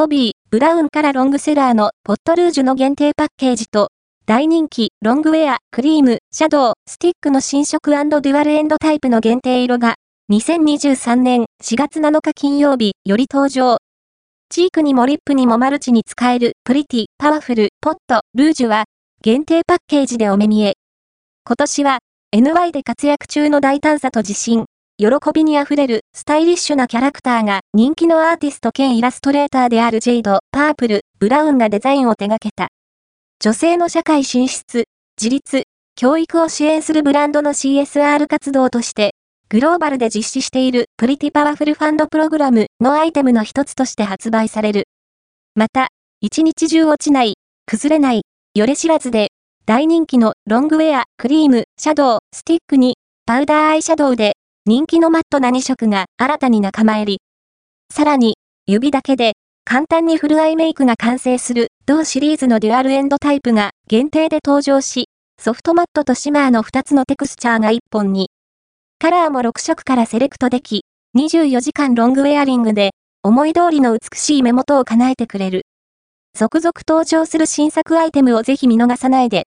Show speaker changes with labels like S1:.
S1: ボビイ ブラウンからロングセラーのポットルージュの限定パッケージと、大人気、ロングウェア、クリーム、シャドウ、スティックの新色デュアルエンドタイプの限定色が、2023年4月7日金曜日より登場。チークにもリップにもマルチに使えるプリティ、パワフル、ポット、ルージュは、限定パッケージでお目見え。今年は、NY で活躍中の大胆さと自信、喜びにあふれるスタイリッシュなキャラクターが人気のアーティスト兼イラストレーターであるジェイド、パープル、ブラウンがデザインを手掛けた。女性の社会進出、自立、教育を支援するブランドの CSR 活動として、グローバルで実施しているプリティパワフルファンドプログラムのアイテムの一つとして発売される。また、一日中落ちない、崩れない、よれ知らずで大人気のロングウェア、クリーム、シャドウ、スティックに、パウダーアイシャドウで、人気のマットな2色が新たに仲間入り。さらに、指だけで、簡単にフルアイメイクが完成する同シリーズのデュアルエンドタイプが限定で登場し、ソフトマットとシマーの2つのテクスチャーが1本に。カラーも6色からセレクトでき、24時間ロングウェアリングで、思い通りの美しい目元を叶えてくれる。続々登場する新作アイテムをぜひ見逃さないで。